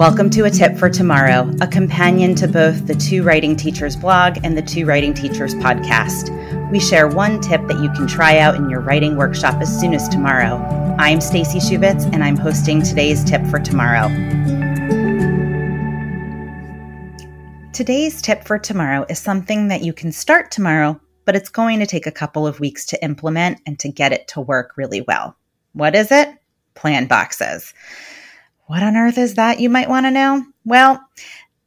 Welcome to A Tip for Tomorrow, a companion to both the Two Writing Teachers blog and the Two Writing Teachers podcast. We share one tip that you can try out in your writing workshop as soon as tomorrow. I'm Stacey Shubitz and I'm hosting today's tip for tomorrow. Today's tip for tomorrow is something that you can start tomorrow, but it's going to take a couple of weeks to implement and to get it to work really well. What is it? Plan boxes. What on earth is that, you might want to know? Well,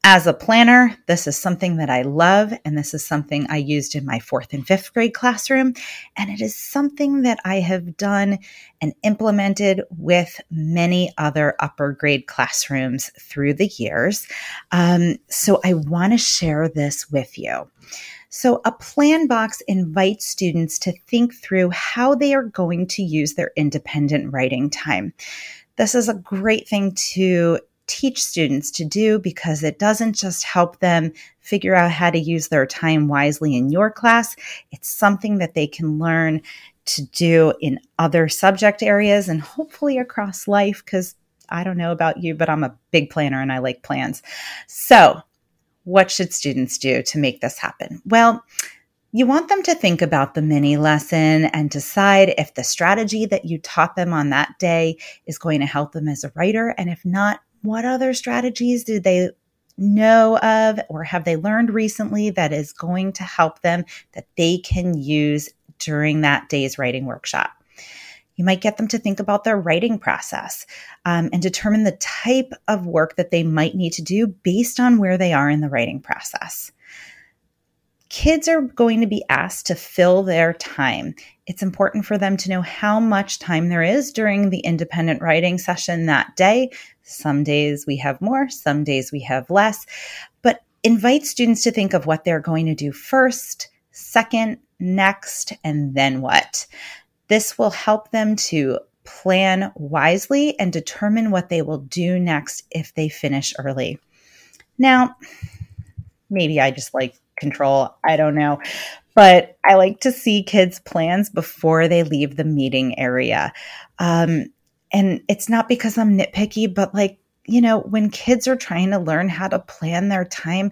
as a planner, this is something that I love, and this is something I used in my fourth and fifth grade classroom. And it is something that I have done and implemented with many other upper grade classrooms through the years. Um, so I want to share this with you. So, a plan box invites students to think through how they are going to use their independent writing time. This is a great thing to teach students to do because it doesn't just help them figure out how to use their time wisely in your class. It's something that they can learn to do in other subject areas and hopefully across life because I don't know about you, but I'm a big planner and I like plans. So, what should students do to make this happen? Well, you want them to think about the mini lesson and decide if the strategy that you taught them on that day is going to help them as a writer. And if not, what other strategies do they know of or have they learned recently that is going to help them that they can use during that day's writing workshop? You might get them to think about their writing process um, and determine the type of work that they might need to do based on where they are in the writing process kids are going to be asked to fill their time. It's important for them to know how much time there is during the independent writing session that day. Some days we have more, some days we have less, but invite students to think of what they're going to do first, second, next, and then what. This will help them to plan wisely and determine what they will do next if they finish early. Now, maybe I just like control. I don't know. But I like to see kids' plans before they leave the meeting area. Um, and it's not because I'm nitpicky, but like, you know, when kids are trying to learn how to plan their time,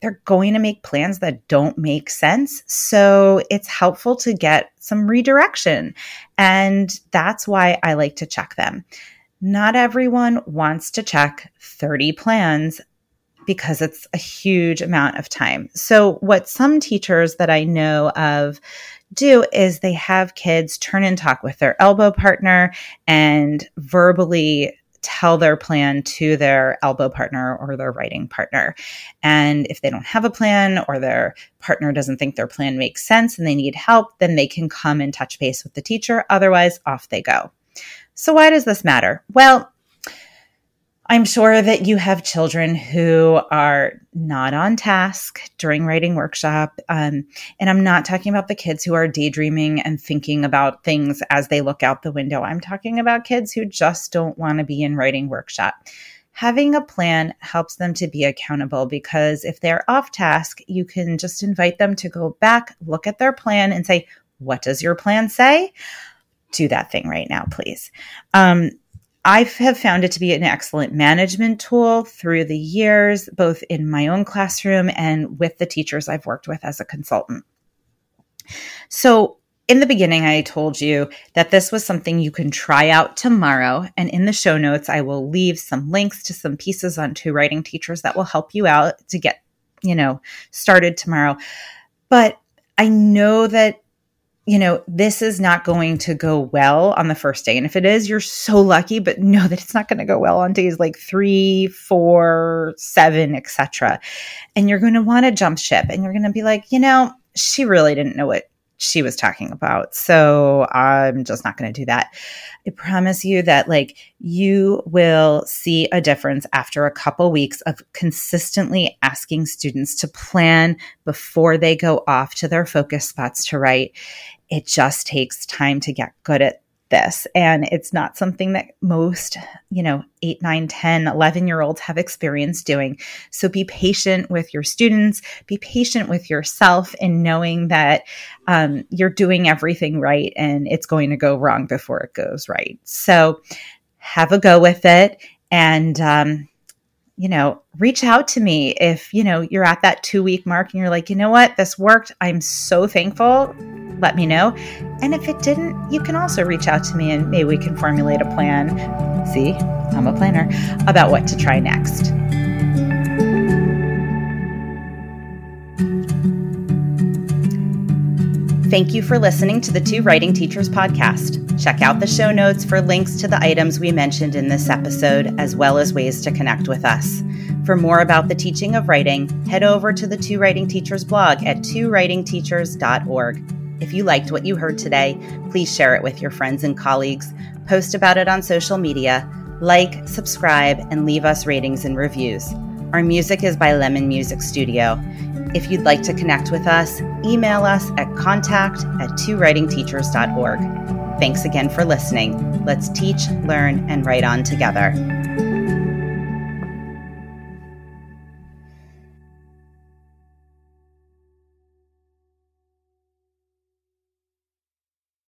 they're going to make plans that don't make sense. So it's helpful to get some redirection. And that's why I like to check them. Not everyone wants to check 30 plans because it's a huge amount of time. So, what some teachers that I know of do is they have kids turn and talk with their elbow partner and verbally tell their plan to their elbow partner or their writing partner. And if they don't have a plan or their partner doesn't think their plan makes sense and they need help, then they can come and touch base with the teacher. Otherwise, off they go. So, why does this matter? Well, I'm sure that you have children who are not on task during writing workshop. Um, and I'm not talking about the kids who are daydreaming and thinking about things as they look out the window. I'm talking about kids who just don't want to be in writing workshop. Having a plan helps them to be accountable because if they're off task, you can just invite them to go back, look at their plan, and say, What does your plan say? Do that thing right now, please. Um, I have found it to be an excellent management tool through the years, both in my own classroom and with the teachers I've worked with as a consultant. So, in the beginning, I told you that this was something you can try out tomorrow. And in the show notes, I will leave some links to some pieces on two writing teachers that will help you out to get, you know, started tomorrow. But I know that you know, this is not going to go well on the first day. And if it is, you're so lucky, but know that it's not going to go well on days like three, four, seven, etc. And you're going to want to jump ship and you're going to be like, you know, she really didn't know what she was talking about. So I'm just not going to do that. I promise you that like you will see a difference after a couple weeks of consistently asking students to plan before they go off to their focus spots to write. It just takes time to get good at this and it's not something that most you know 8 9 10 11 year olds have experience doing so be patient with your students be patient with yourself in knowing that um, you're doing everything right and it's going to go wrong before it goes right so have a go with it and um, you know, reach out to me if, you know, you're at that two week mark and you're like, you know what, this worked. I'm so thankful. Let me know. And if it didn't, you can also reach out to me and maybe we can formulate a plan. See, I'm a planner about what to try next. Thank you for listening to the Two Writing Teachers podcast. Check out the show notes for links to the items we mentioned in this episode, as well as ways to connect with us. For more about the teaching of writing, head over to the Two Writing Teachers blog at twowritingteachers.org. If you liked what you heard today, please share it with your friends and colleagues, post about it on social media, like, subscribe, and leave us ratings and reviews. Our music is by Lemon Music Studio. If you'd like to connect with us, email us at contact at twowritingteachers.org. Thanks again for listening. Let's teach, learn, and write on together.